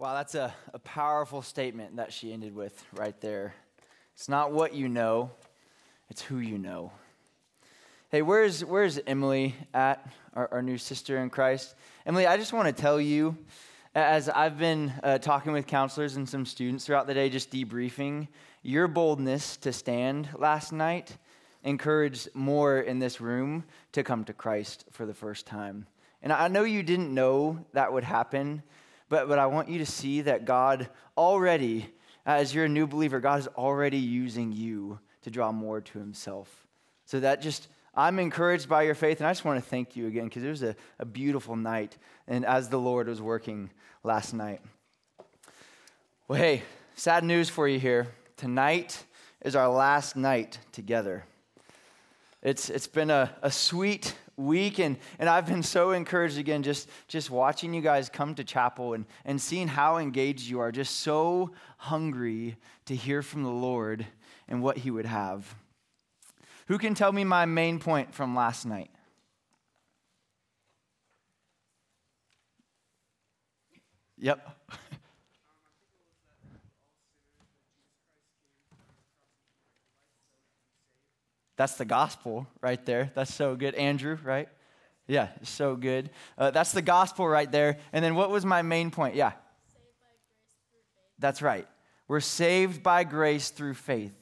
Wow, that's a, a powerful statement that she ended with right there. It's not what you know, it's who you know. Hey, where's, where's Emily at, our, our new sister in Christ? Emily, I just want to tell you, as I've been uh, talking with counselors and some students throughout the day, just debriefing, your boldness to stand last night encouraged more in this room to come to Christ for the first time. And I know you didn't know that would happen, but, but I want you to see that God already, as you're a new believer, God is already using you to draw more to himself. So that just, I'm encouraged by your faith, and I just want to thank you again because it was a, a beautiful night, and as the Lord was working last night. Well, hey, sad news for you here. Tonight is our last night together. It's, it's been a, a sweet week and, and i've been so encouraged again just, just watching you guys come to chapel and, and seeing how engaged you are. Just so hungry to hear from the lord and what he would have. Who can tell me my main point from last night? Yep That's the gospel right there. That's so good. Andrew, right? Yeah, so good. Uh, that's the gospel right there. And then what was my main point? Yeah. That's right. We're saved by grace through faith.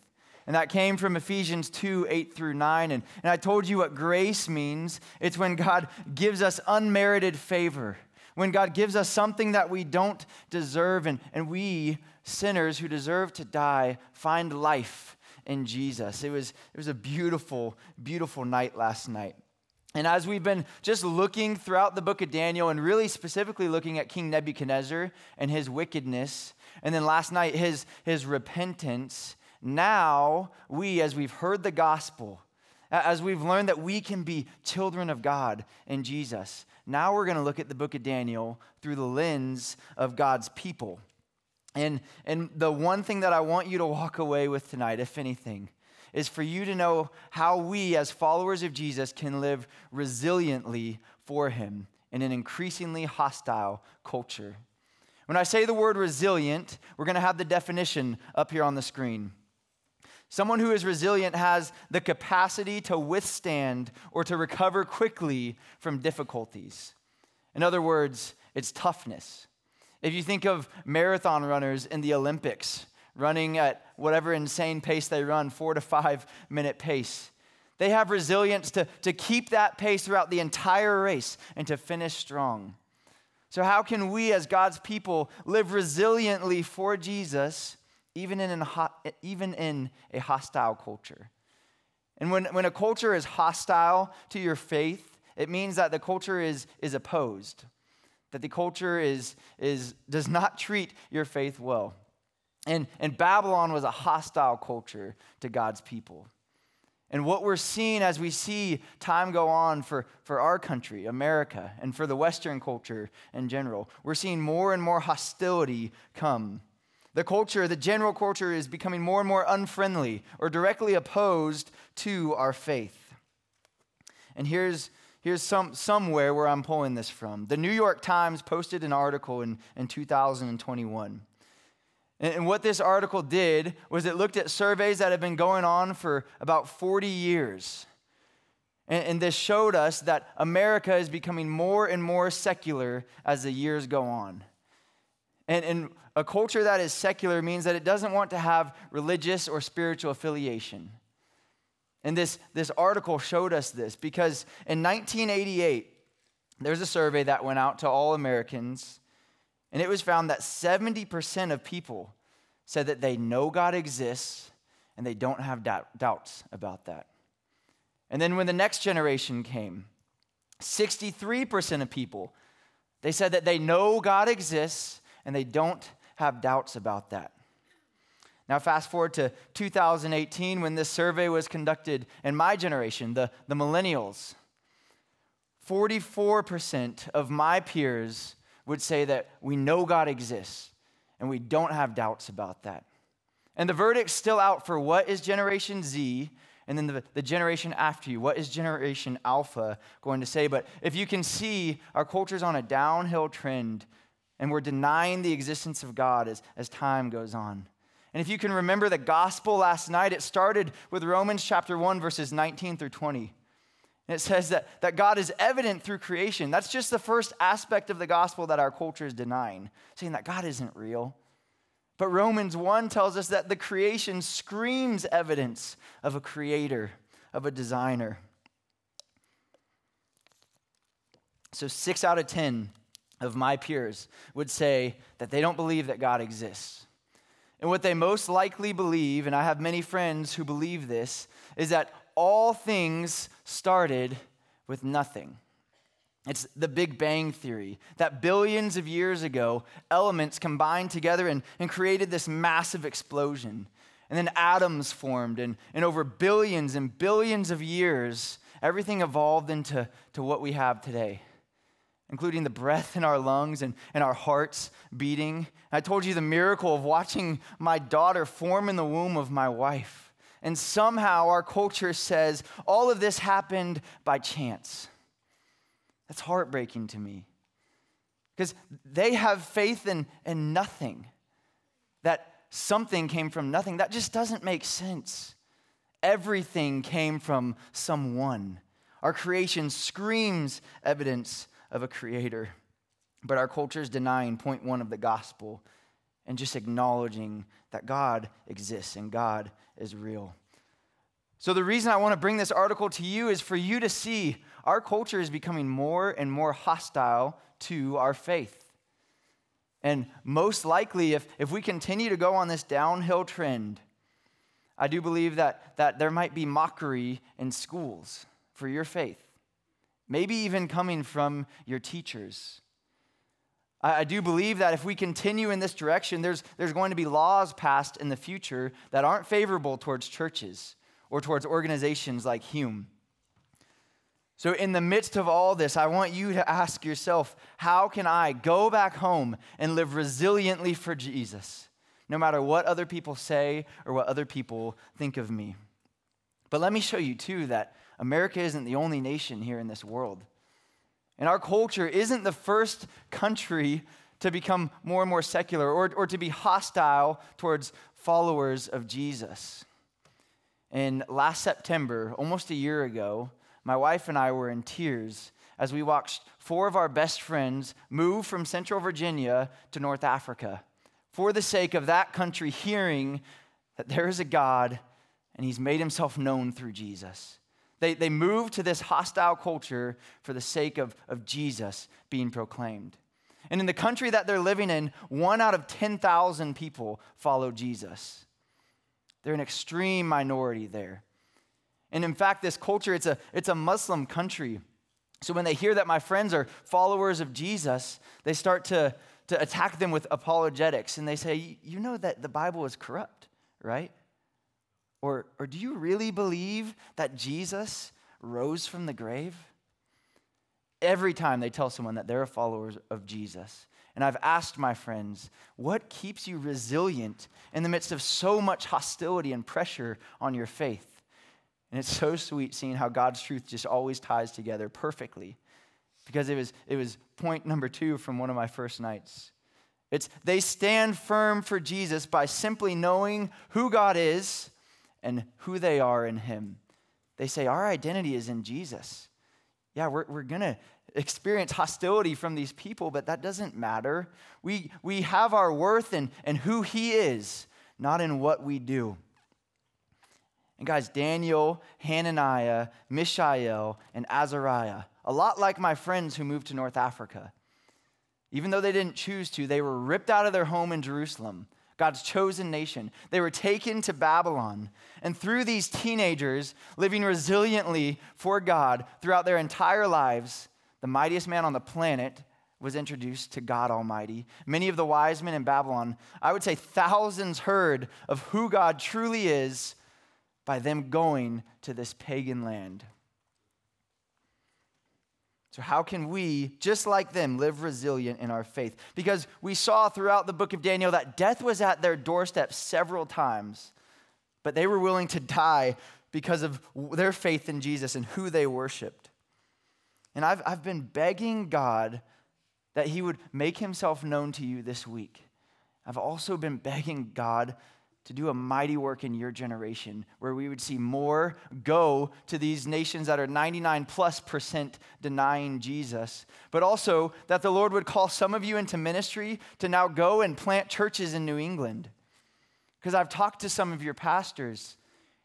And that came from Ephesians 2 8 through 9. And, and I told you what grace means it's when God gives us unmerited favor, when God gives us something that we don't deserve, and, and we, sinners who deserve to die, find life in Jesus. It was, it was a beautiful, beautiful night last night. And as we've been just looking throughout the book of Daniel and really specifically looking at King Nebuchadnezzar and his wickedness, and then last night his, his repentance, now we, as we've heard the gospel, as we've learned that we can be children of God in Jesus, now we're going to look at the book of Daniel through the lens of God's people. And, and the one thing that I want you to walk away with tonight, if anything, is for you to know how we, as followers of Jesus, can live resiliently for Him in an increasingly hostile culture. When I say the word resilient, we're going to have the definition up here on the screen. Someone who is resilient has the capacity to withstand or to recover quickly from difficulties. In other words, it's toughness. If you think of marathon runners in the Olympics, running at whatever insane pace they run, four to five minute pace, they have resilience to, to keep that pace throughout the entire race and to finish strong. So, how can we as God's people live resiliently for Jesus, even in, an, even in a hostile culture? And when, when a culture is hostile to your faith, it means that the culture is, is opposed that the culture is, is, does not treat your faith well. And, and Babylon was a hostile culture to God's people. And what we're seeing as we see time go on for, for our country, America, and for the Western culture in general, we're seeing more and more hostility come. The culture, the general culture, is becoming more and more unfriendly or directly opposed to our faith. And here's, Here's some, somewhere where I'm pulling this from. The New York Times posted an article in, in 2021. And, and what this article did was it looked at surveys that have been going on for about 40 years. And, and this showed us that America is becoming more and more secular as the years go on. And, and a culture that is secular means that it doesn't want to have religious or spiritual affiliation. And this, this article showed us this because in 1988, there's a survey that went out to all Americans, and it was found that 70% of people said that they know God exists and they don't have doubt, doubts about that. And then when the next generation came, 63% of people, they said that they know God exists and they don't have doubts about that. Now, fast forward to 2018 when this survey was conducted in my generation, the, the millennials. 44% of my peers would say that we know God exists and we don't have doubts about that. And the verdict's still out for what is Generation Z and then the, the generation after you. What is Generation Alpha going to say? But if you can see, our culture's on a downhill trend And we're denying the existence of God as, as time goes on. And if you can remember the gospel last night, it started with Romans chapter 1, verses 19 through 20. And it says that, that God is evident through creation. That's just the first aspect of the gospel that our culture is denying, saying that God isn't real. But Romans 1 tells us that the creation screams evidence of a creator, of a designer. So, six out of 10 of my peers would say that they don't believe that God exists. And what they most likely believe, and I have many friends who believe this, is that all things started with nothing. It's the Big Bang Theory that billions of years ago, elements combined together and, and created this massive explosion. And then atoms formed, and, and over billions and billions of years, everything evolved into to what we have today, including the breath in our lungs and, and our hearts beating. I told you the miracle of watching my daughter form in the womb of my wife. And somehow our culture says all of this happened by chance. That's heartbreaking to me. Because they have faith in, in nothing, that something came from nothing. That just doesn't make sense. Everything came from someone. Our creation screams evidence of a creator. But our culture is denying point one of the gospel and just acknowledging that God exists and God is real. So, the reason I want to bring this article to you is for you to see our culture is becoming more and more hostile to our faith. And most likely, if, if we continue to go on this downhill trend, I do believe that, that there might be mockery in schools for your faith, maybe even coming from your teachers. I, I do believe that if we continue in this direction, there's, there's going to be laws passed in the future that aren't favorable towards churches or towards organizations like Hume. So, in the midst of all this, I want you to ask yourself how can I go back home and live resiliently for Jesus, no matter what other people say or what other people think of me? But let me show you, too, that America isn't the only nation here in this world. And our culture isn't the first country to become more and more secular or, or to be hostile towards followers of Jesus. And last September, almost a year ago, my wife and I were in tears as we watched four of our best friends move from Central Virginia to North Africa for the sake of that country hearing that there is a God and he's made himself known through Jesus. They, they moved to this hostile culture for the sake of, of Jesus being proclaimed. And in the country that they're living in, one out of 10,000 people follow Jesus. They're an extreme minority there. And in fact, this culture, it's a, it's a Muslim country. So when they hear that my friends are followers of Jesus, they start to, to attack them with apologetics. And they say, You know that the Bible is corrupt, right? Or, or do you really believe that Jesus rose from the grave? Every time they tell someone that they're a followers of Jesus. And I've asked my friends, what keeps you resilient in the midst of so much hostility and pressure on your faith? And it's so sweet seeing how God's truth just always ties together perfectly. Because it was, it was point number two from one of my first nights. It's they stand firm for Jesus by simply knowing who God is and who they are in Him. They say, Our identity is in Jesus. Yeah, we're, we're going to experience hostility from these people, but that doesn't matter. We, we have our worth in, in who He is, not in what we do. And guys, Daniel, Hananiah, Mishael, and Azariah, a lot like my friends who moved to North Africa. Even though they didn't choose to, they were ripped out of their home in Jerusalem, God's chosen nation. They were taken to Babylon. And through these teenagers living resiliently for God throughout their entire lives, the mightiest man on the planet was introduced to God Almighty. Many of the wise men in Babylon, I would say thousands, heard of who God truly is by them going to this pagan land. So, how can we, just like them, live resilient in our faith? Because we saw throughout the book of Daniel that death was at their doorstep several times, but they were willing to die because of their faith in Jesus and who they worshiped. And I've, I've been begging God that he would make himself known to you this week. I've also been begging God to do a mighty work in your generation where we would see more go to these nations that are 99 plus percent denying Jesus, but also that the Lord would call some of you into ministry to now go and plant churches in New England. Because I've talked to some of your pastors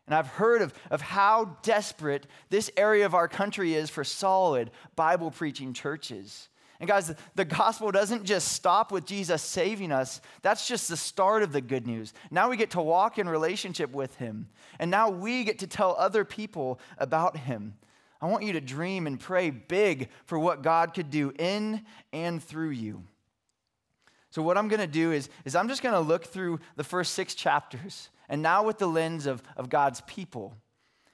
and I've heard of, of how desperate this area of our country is for solid Bible preaching churches. And guys, the gospel doesn't just stop with Jesus saving us. That's just the start of the good news. Now we get to walk in relationship with him. And now we get to tell other people about him. I want you to dream and pray big for what God could do in and through you. So, what I'm going to do is, is I'm just going to look through the first six chapters, and now with the lens of, of God's people.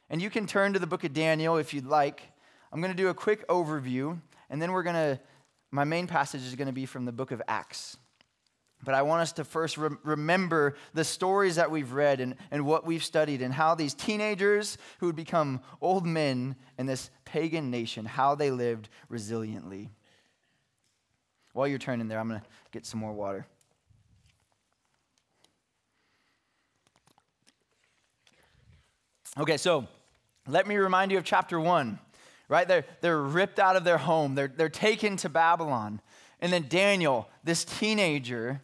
And you can turn to the book of Daniel if you'd like. I'm going to do a quick overview, and then we're going to my main passage is going to be from the book of Acts. But I want us to first re- remember the stories that we've read and, and what we've studied and how these teenagers who would become old men in this pagan nation, how they lived resiliently. While you're turning there, I'm going to get some more water. Okay, so let me remind you of chapter one right? They're, they're ripped out of their home, they're, they're taken to Babylon. And then Daniel, this teenager,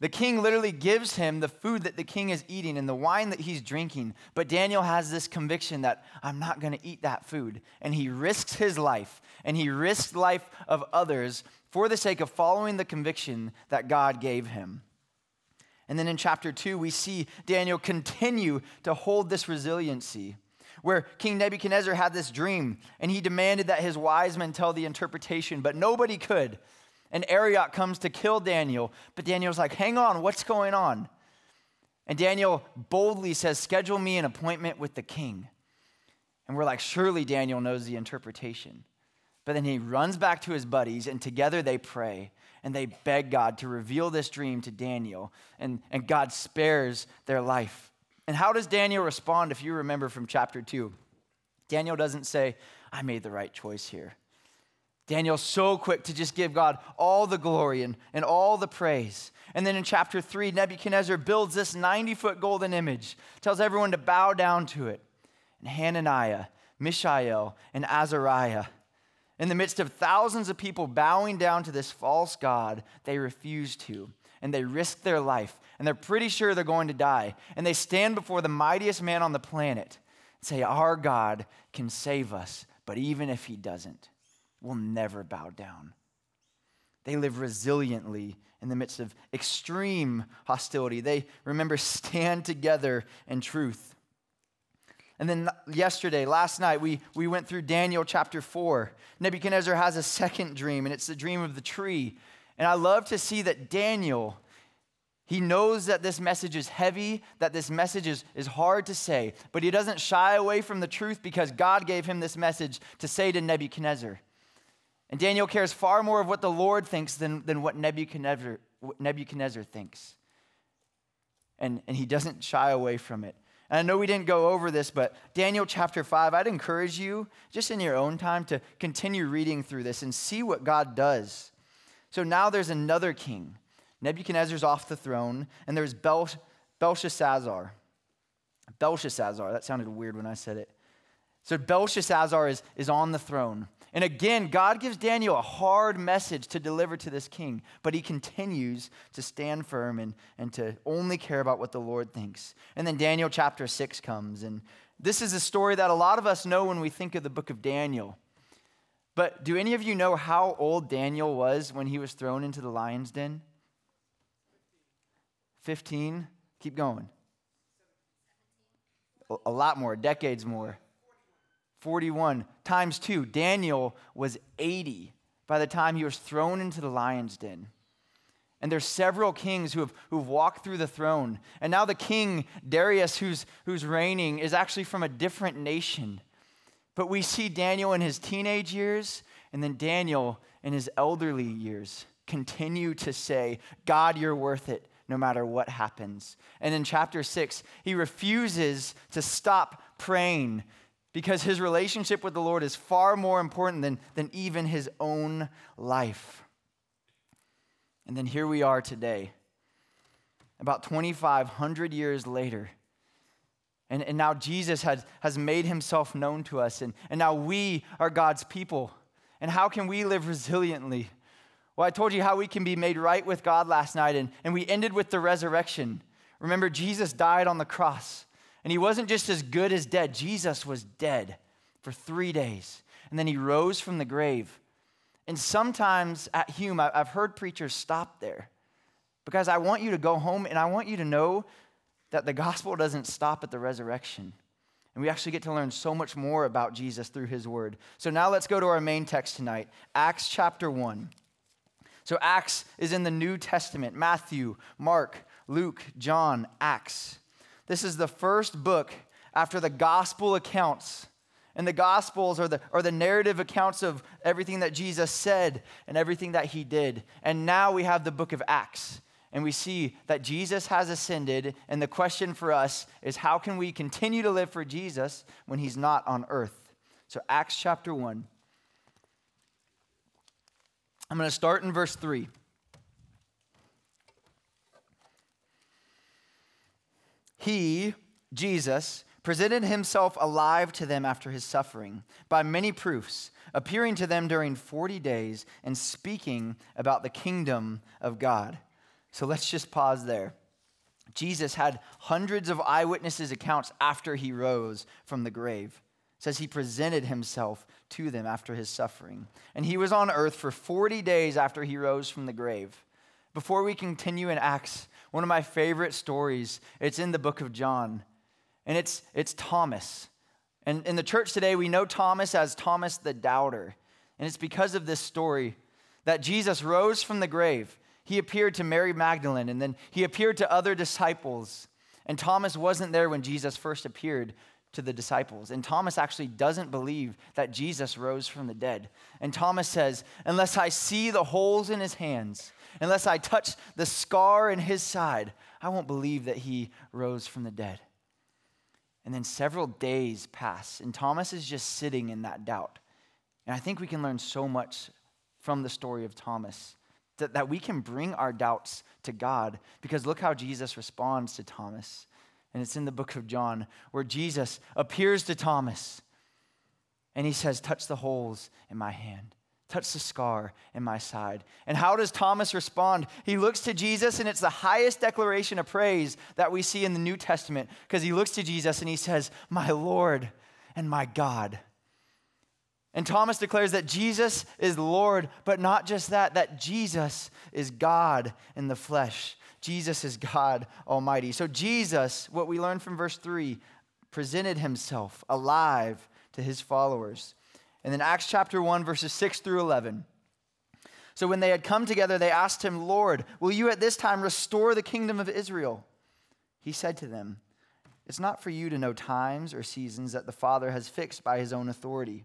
the king literally gives him the food that the king is eating and the wine that he's drinking. But Daniel has this conviction that I'm not going to eat that food. And he risks his life and he risks the life of others for the sake of following the conviction that God gave him. And then in chapter 2, we see Daniel continue to hold this resiliency where King Nebuchadnezzar had this dream and he demanded that his wise men tell the interpretation, but nobody could. And Arioch comes to kill Daniel, but Daniel's like, hang on, what's going on? And Daniel boldly says, schedule me an appointment with the king. And we're like, surely Daniel knows the interpretation. But then he runs back to his buddies, and together they pray and they beg God to reveal this dream to Daniel, and, and God spares their life. And how does Daniel respond if you remember from chapter 2? Daniel doesn't say, I made the right choice here. Daniel's so quick to just give God all the glory and, and all the praise. And then in chapter 3, Nebuchadnezzar builds this 90 foot golden image, tells everyone to bow down to it. And Hananiah, Mishael, and Azariah, in the midst of thousands of people bowing down to this false God, they refuse to and they risk their life and they're pretty sure they're going to die. And they stand before the mightiest man on the planet and say, Our God can save us, but even if he doesn't, we'll never bow down. They live resiliently in the midst of extreme hostility. They remember stand together in truth. And then yesterday, last night, we, we went through Daniel chapter 4. Nebuchadnezzar has a second dream, and it's the dream of the tree and I love to see that Daniel, he knows that this message is heavy, that this message is, is hard to say, but he doesn't shy away from the truth because God gave him this message to say to Nebuchadnezzar. And Daniel cares far more of what the Lord thinks than, than what Nebuchadnezzar, Nebuchadnezzar thinks. And, and he doesn't shy away from it. And I know we didn't go over this, but Daniel chapter 5, I'd encourage you, just in your own time, to continue reading through this and see what God does. So now there's another king. Nebuchadnezzar's off the throne, and there's Bel- Belshazzar. Belshazzar, that sounded weird when I said it. So Belshazzar is, is on the throne. And again, God gives Daniel a hard message to deliver to this king, but he continues to stand firm and, and to only care about what the Lord thinks. And then Daniel chapter 6 comes, and this is a story that a lot of us know when we think of the book of Daniel. But do any of you know how old Daniel was when he was thrown into the lion's den? 15. Keep going. A lot more, decades more. 41 times two. Daniel was 80 by the time he was thrown into the lion's den. And there's several kings who have who've walked through the throne. And now the king, Darius, who's, who's reigning, is actually from a different nation. But we see Daniel in his teenage years and then Daniel in his elderly years continue to say, God, you're worth it no matter what happens. And in chapter six, he refuses to stop praying because his relationship with the Lord is far more important than, than even his own life. And then here we are today, about 2,500 years later. And, and now Jesus has, has made himself known to us, and, and now we are God's people. And how can we live resiliently? Well, I told you how we can be made right with God last night, and, and we ended with the resurrection. Remember, Jesus died on the cross, and he wasn't just as good as dead, Jesus was dead for three days, and then he rose from the grave. And sometimes at Hume, I've heard preachers stop there because I want you to go home and I want you to know that the gospel doesn't stop at the resurrection. And we actually get to learn so much more about Jesus through his word. So now let's go to our main text tonight Acts chapter 1. So Acts is in the New Testament Matthew, Mark, Luke, John, Acts. This is the first book after the gospel accounts. And the gospels are the, are the narrative accounts of everything that Jesus said and everything that he did. And now we have the book of Acts and we see that Jesus has ascended. And the question for us is how can we continue to live for Jesus when he's not on earth? So, Acts chapter 1. I'm going to start in verse 3. He, Jesus, presented himself alive to them after his suffering by many proofs, appearing to them during 40 days and speaking about the kingdom of God. So let's just pause there. Jesus had hundreds of eyewitnesses' accounts after he rose from the grave. It says he presented himself to them after his suffering. And he was on earth for 40 days after he rose from the grave. Before we continue in Acts, one of my favorite stories, it's in the book of John. And it's, it's Thomas. And in the church today, we know Thomas as Thomas the Doubter. And it's because of this story that Jesus rose from the grave he appeared to Mary Magdalene and then he appeared to other disciples. And Thomas wasn't there when Jesus first appeared to the disciples. And Thomas actually doesn't believe that Jesus rose from the dead. And Thomas says, Unless I see the holes in his hands, unless I touch the scar in his side, I won't believe that he rose from the dead. And then several days pass, and Thomas is just sitting in that doubt. And I think we can learn so much from the story of Thomas that, that we can bring our doubts to God because look how Jesus responds to Thomas. And it's in the book of John where Jesus appears to Thomas and he says, Touch the holes in my hand, touch the scar in my side. And how does Thomas respond? He looks to Jesus, and it's the highest declaration of praise that we see in the New Testament because he looks to Jesus and he says, My Lord and my God. And Thomas declares that Jesus is Lord, but not just that, that Jesus is God in the flesh. Jesus is God Almighty. So, Jesus, what we learn from verse 3, presented himself alive to his followers. And then Acts chapter 1, verses 6 through 11. So, when they had come together, they asked him, Lord, will you at this time restore the kingdom of Israel? He said to them, It's not for you to know times or seasons that the Father has fixed by his own authority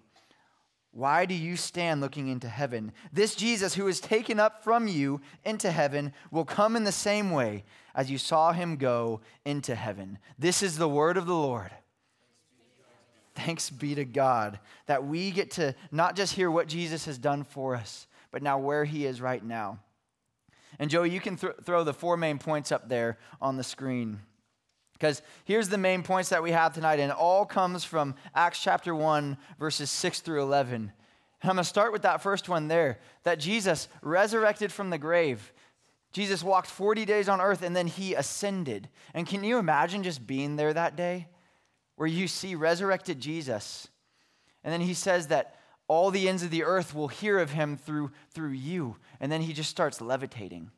why do you stand looking into heaven? This Jesus who is taken up from you into heaven will come in the same way as you saw him go into heaven. This is the word of the Lord. Thanks be to God that we get to not just hear what Jesus has done for us, but now where he is right now. And Joey, you can th- throw the four main points up there on the screen. Because here's the main points that we have tonight, and all comes from Acts chapter 1, verses 6 through 11. And I'm going to start with that first one there that Jesus resurrected from the grave. Jesus walked 40 days on earth and then he ascended. And can you imagine just being there that day where you see resurrected Jesus? And then he says that all the ends of the earth will hear of him through, through you. And then he just starts levitating.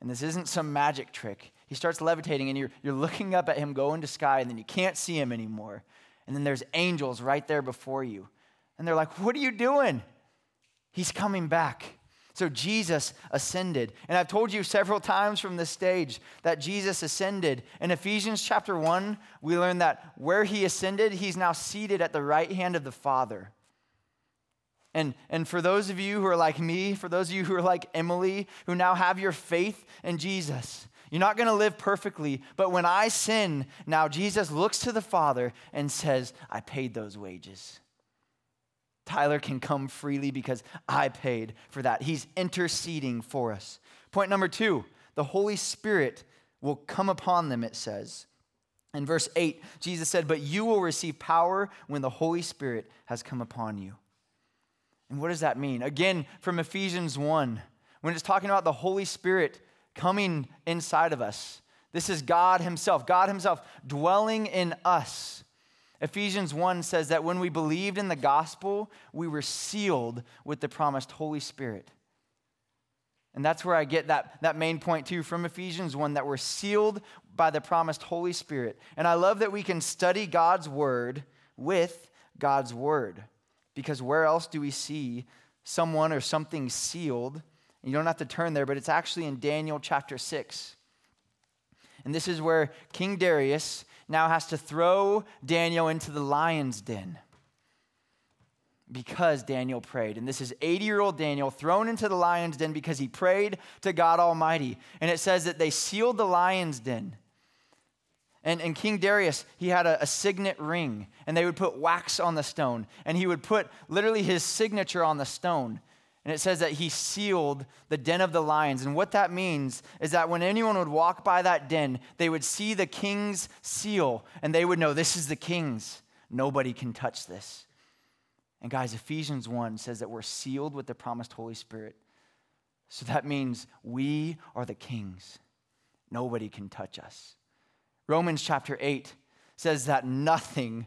And this isn't some magic trick. He starts levitating, and you're, you're looking up at him go into sky, and then you can't see him anymore. And then there's angels right there before you. And they're like, What are you doing? He's coming back. So Jesus ascended. And I've told you several times from this stage that Jesus ascended. In Ephesians chapter 1, we learn that where he ascended, he's now seated at the right hand of the Father. And, and for those of you who are like me, for those of you who are like Emily, who now have your faith in Jesus, you're not going to live perfectly. But when I sin, now Jesus looks to the Father and says, I paid those wages. Tyler can come freely because I paid for that. He's interceding for us. Point number two the Holy Spirit will come upon them, it says. In verse 8, Jesus said, But you will receive power when the Holy Spirit has come upon you. And what does that mean? Again, from Ephesians 1, when it's talking about the Holy Spirit coming inside of us, this is God Himself, God Himself dwelling in us. Ephesians 1 says that when we believed in the gospel, we were sealed with the promised Holy Spirit. And that's where I get that, that main point too from Ephesians 1 that we're sealed by the promised Holy Spirit. And I love that we can study God's word with God's word. Because where else do we see someone or something sealed? You don't have to turn there, but it's actually in Daniel chapter 6. And this is where King Darius now has to throw Daniel into the lion's den because Daniel prayed. And this is 80 year old Daniel thrown into the lion's den because he prayed to God Almighty. And it says that they sealed the lion's den. And, and King Darius, he had a, a signet ring, and they would put wax on the stone. And he would put literally his signature on the stone. And it says that he sealed the den of the lions. And what that means is that when anyone would walk by that den, they would see the king's seal and they would know this is the king's. Nobody can touch this. And guys, Ephesians 1 says that we're sealed with the promised Holy Spirit. So that means we are the kings. Nobody can touch us. Romans chapter 8 says that nothing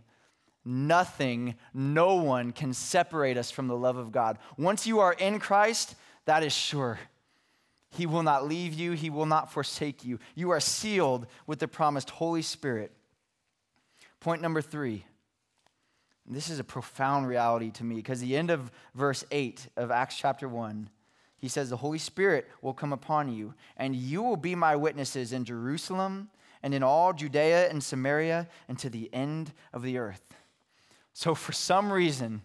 Nothing, no one can separate us from the love of God. Once you are in Christ, that is sure. He will not leave you, He will not forsake you. You are sealed with the promised Holy Spirit. Point number three. This is a profound reality to me because the end of verse 8 of Acts chapter 1, he says, The Holy Spirit will come upon you, and you will be my witnesses in Jerusalem and in all Judea and Samaria and to the end of the earth. So, for some reason,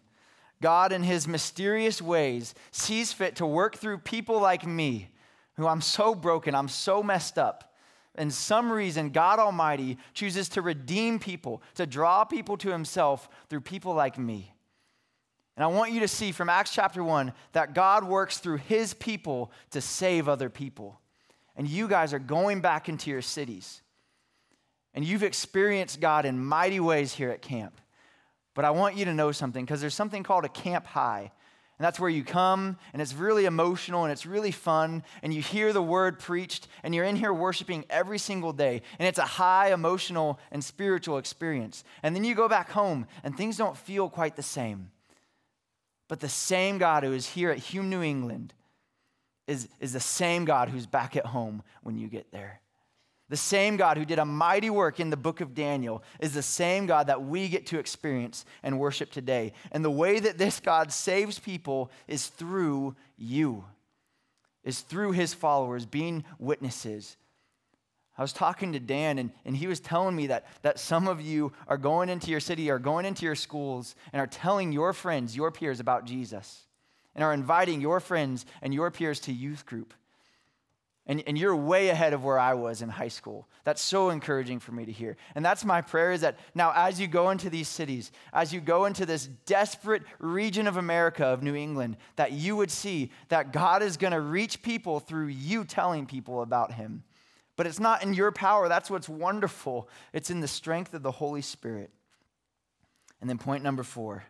God, in his mysterious ways, sees fit to work through people like me, who I'm so broken, I'm so messed up. In some reason, God Almighty chooses to redeem people, to draw people to himself through people like me. And I want you to see from Acts chapter 1 that God works through his people to save other people. And you guys are going back into your cities. And you've experienced God in mighty ways here at camp. But I want you to know something because there's something called a camp high. And that's where you come, and it's really emotional and it's really fun, and you hear the word preached, and you're in here worshiping every single day. And it's a high emotional and spiritual experience. And then you go back home, and things don't feel quite the same. But the same God who is here at Hume, New England, is, is the same God who's back at home when you get there. The same God who did a mighty work in the book of Daniel is the same God that we get to experience and worship today. And the way that this God saves people is through you, is through his followers being witnesses. I was talking to Dan, and, and he was telling me that, that some of you are going into your city, are going into your schools, and are telling your friends, your peers about Jesus, and are inviting your friends and your peers to youth group. And, and you're way ahead of where I was in high school. That's so encouraging for me to hear. And that's my prayer is that now, as you go into these cities, as you go into this desperate region of America, of New England, that you would see that God is going to reach people through you telling people about Him. But it's not in your power. That's what's wonderful. It's in the strength of the Holy Spirit. And then, point number four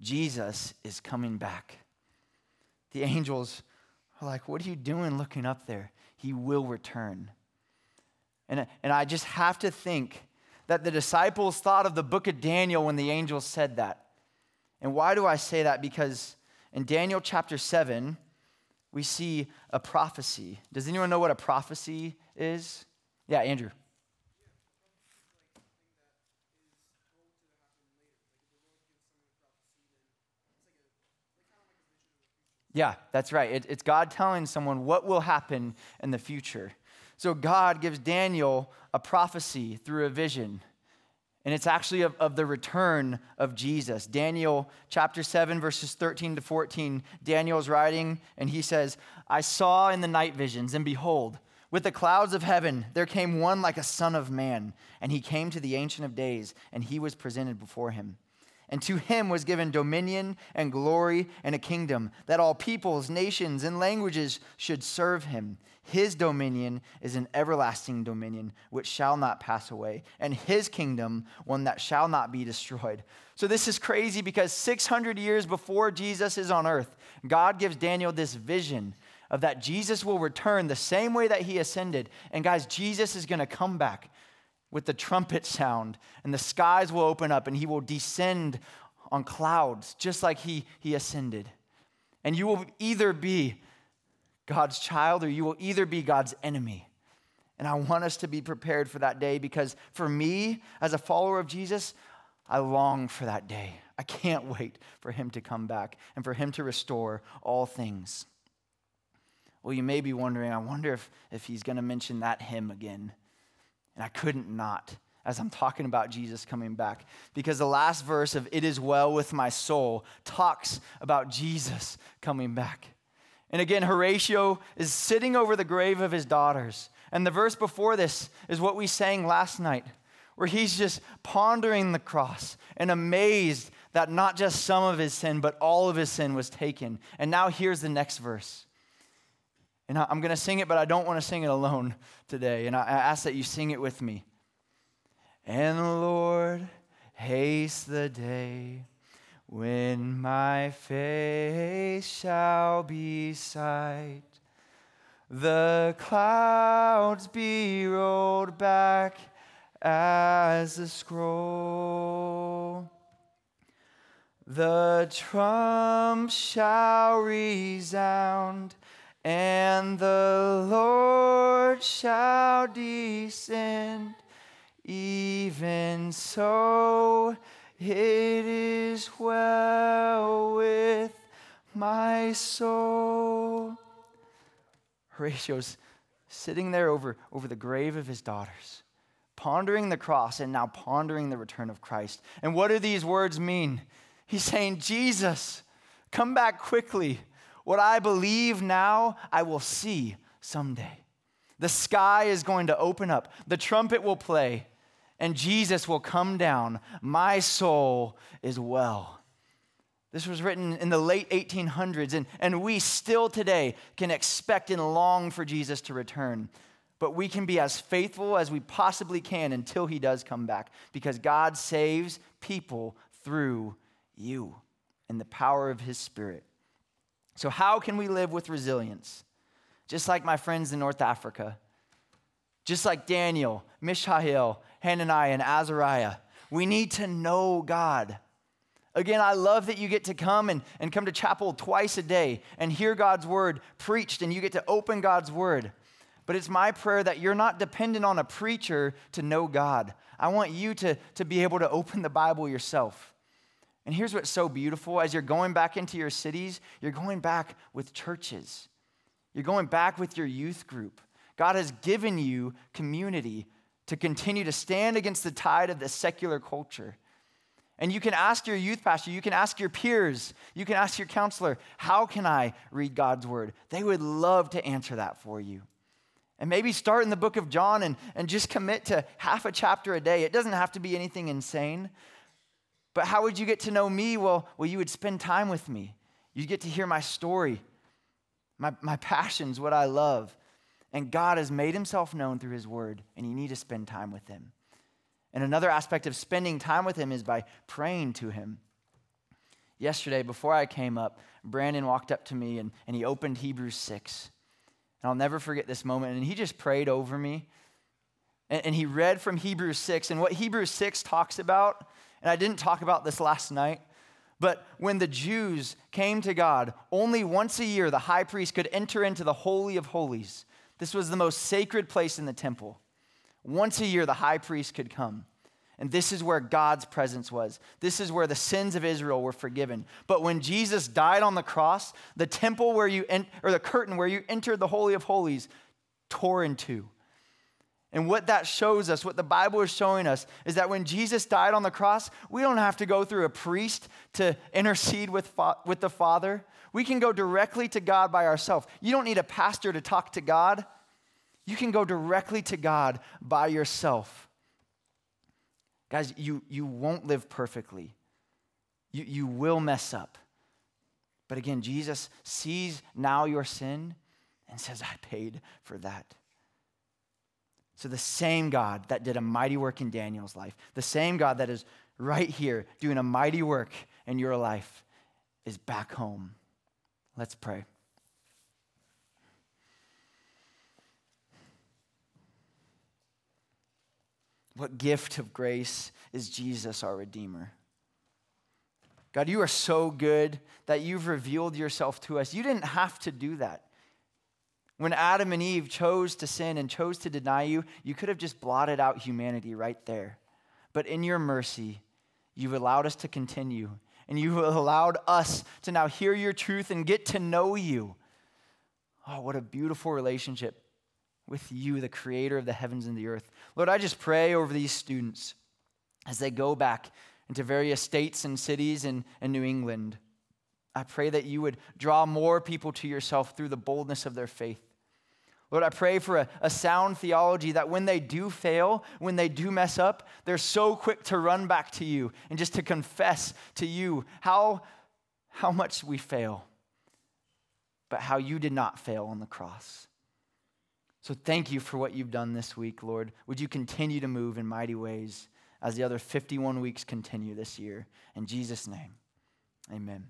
Jesus is coming back. The angels like, what are you doing looking up there? He will return. And, and I just have to think that the disciples thought of the book of Daniel when the angel said that. And why do I say that? Because in Daniel chapter 7, we see a prophecy. Does anyone know what a prophecy is? Yeah, Andrew. Yeah, that's right. It, it's God telling someone what will happen in the future. So God gives Daniel a prophecy through a vision. And it's actually of, of, the return of Jesus. Daniel chapter 7, verses 13 to 14. Daniel's writing, and he says, I saw in the night visions, and behold, with the clouds of heaven, there came one like a son of man, and he came to the Ancient of Days, and he was presented before him. And to him was given dominion and glory and a kingdom, that all peoples, nations, and languages should serve him. His dominion is an everlasting dominion which shall not pass away, and his kingdom one that shall not be destroyed. So, this is crazy because 600 years before Jesus is on earth, God gives Daniel this vision of that Jesus will return the same way that he ascended. And, guys, Jesus is going to come back with the trumpet sound, and the skies will open up, and he will descend on clouds, just like he, he ascended. And you will either be God's child or you will either be God's enemy. And I want us to be prepared for that day because for me, as a follower of Jesus, I long for that day. I can't wait for him to come back and for him to restore all things. Well, you may be wondering, I wonder if, if he's going to mention that hymn again. And I couldn't not as I'm talking about Jesus coming back. Because the last verse of It is Well with My Soul talks about Jesus coming back. And again, Horatio is sitting over the grave of his daughters. And the verse before this is what we sang last night, where he's just pondering the cross and amazed that not just some of his sin, but all of his sin was taken. And now here's the next verse. And I'm going to sing it, but I don't want to sing it alone today. And I ask that you sing it with me. And the Lord, haste the day when my face shall be sight. The clouds be rolled back as a scroll. The trump shall resound and the Lord shall descend. Even so, it is well with my soul. Horatio's sitting there over, over the grave of his daughters, pondering the cross and now pondering the return of Christ. And what do these words mean? He's saying, Jesus, come back quickly. What I believe now, I will see someday. The sky is going to open up, the trumpet will play, and Jesus will come down. My soul is well. This was written in the late 1800s, and, and we still today can expect and long for Jesus to return. But we can be as faithful as we possibly can until he does come back because God saves people through you and the power of his Spirit. So, how can we live with resilience? Just like my friends in North Africa, just like Daniel, Mishael, Hananiah, and Azariah, we need to know God. Again, I love that you get to come and, and come to chapel twice a day and hear God's word preached, and you get to open God's word. But it's my prayer that you're not dependent on a preacher to know God. I want you to, to be able to open the Bible yourself. And here's what's so beautiful as you're going back into your cities, you're going back with churches, you're going back with your youth group. God has given you community to continue to stand against the tide of the secular culture. And you can ask your youth pastor, you can ask your peers, you can ask your counselor, how can I read God's word? They would love to answer that for you. And maybe start in the book of John and, and just commit to half a chapter a day. It doesn't have to be anything insane, but how would you get to know me? Well, well, you would spend time with me. You'd get to hear my story, my, my passions, what I love. And God has made himself known through his word, and you need to spend time with him. And another aspect of spending time with him is by praying to him. Yesterday, before I came up, Brandon walked up to me and, and he opened Hebrews 6. And I'll never forget this moment. And he just prayed over me. And, and he read from Hebrews 6. And what Hebrews 6 talks about and I didn't talk about this last night, but when the Jews came to God, only once a year the high priest could enter into the Holy of Holies. This was the most sacred place in the temple. Once a year the high priest could come. And this is where God's presence was. This is where the sins of Israel were forgiven. But when Jesus died on the cross, the temple where you en- or the curtain where you entered the holy of holies tore in two. And what that shows us, what the Bible is showing us, is that when Jesus died on the cross, we don't have to go through a priest to intercede with, fa- with the Father. We can go directly to God by ourselves. You don't need a pastor to talk to God. You can go directly to God by yourself. Guys, you, you won't live perfectly. You, you will mess up. But again, Jesus sees now your sin and says, I paid for that. So, the same God that did a mighty work in Daniel's life, the same God that is right here doing a mighty work in your life, is back home. Let's pray. What gift of grace is Jesus, our Redeemer? God, you are so good that you've revealed yourself to us. You didn't have to do that. When Adam and Eve chose to sin and chose to deny you, you could have just blotted out humanity right there. But in your mercy, you've allowed us to continue, and you've allowed us to now hear your truth and get to know you. Oh, what a beautiful relationship with you, the creator of the heavens and the earth. Lord, I just pray over these students as they go back into various states and cities in, in New England. I pray that you would draw more people to yourself through the boldness of their faith. Lord, I pray for a, a, sound theology that when they do fail, when they do mess up, they're so quick to run back to you and just to confess to you how, how much we fail, but how you did not fail on the cross. So thank you for what you've done this week, Lord. Would you continue to move in mighty ways as the other 51 weeks continue this year? In Jesus' name, amen.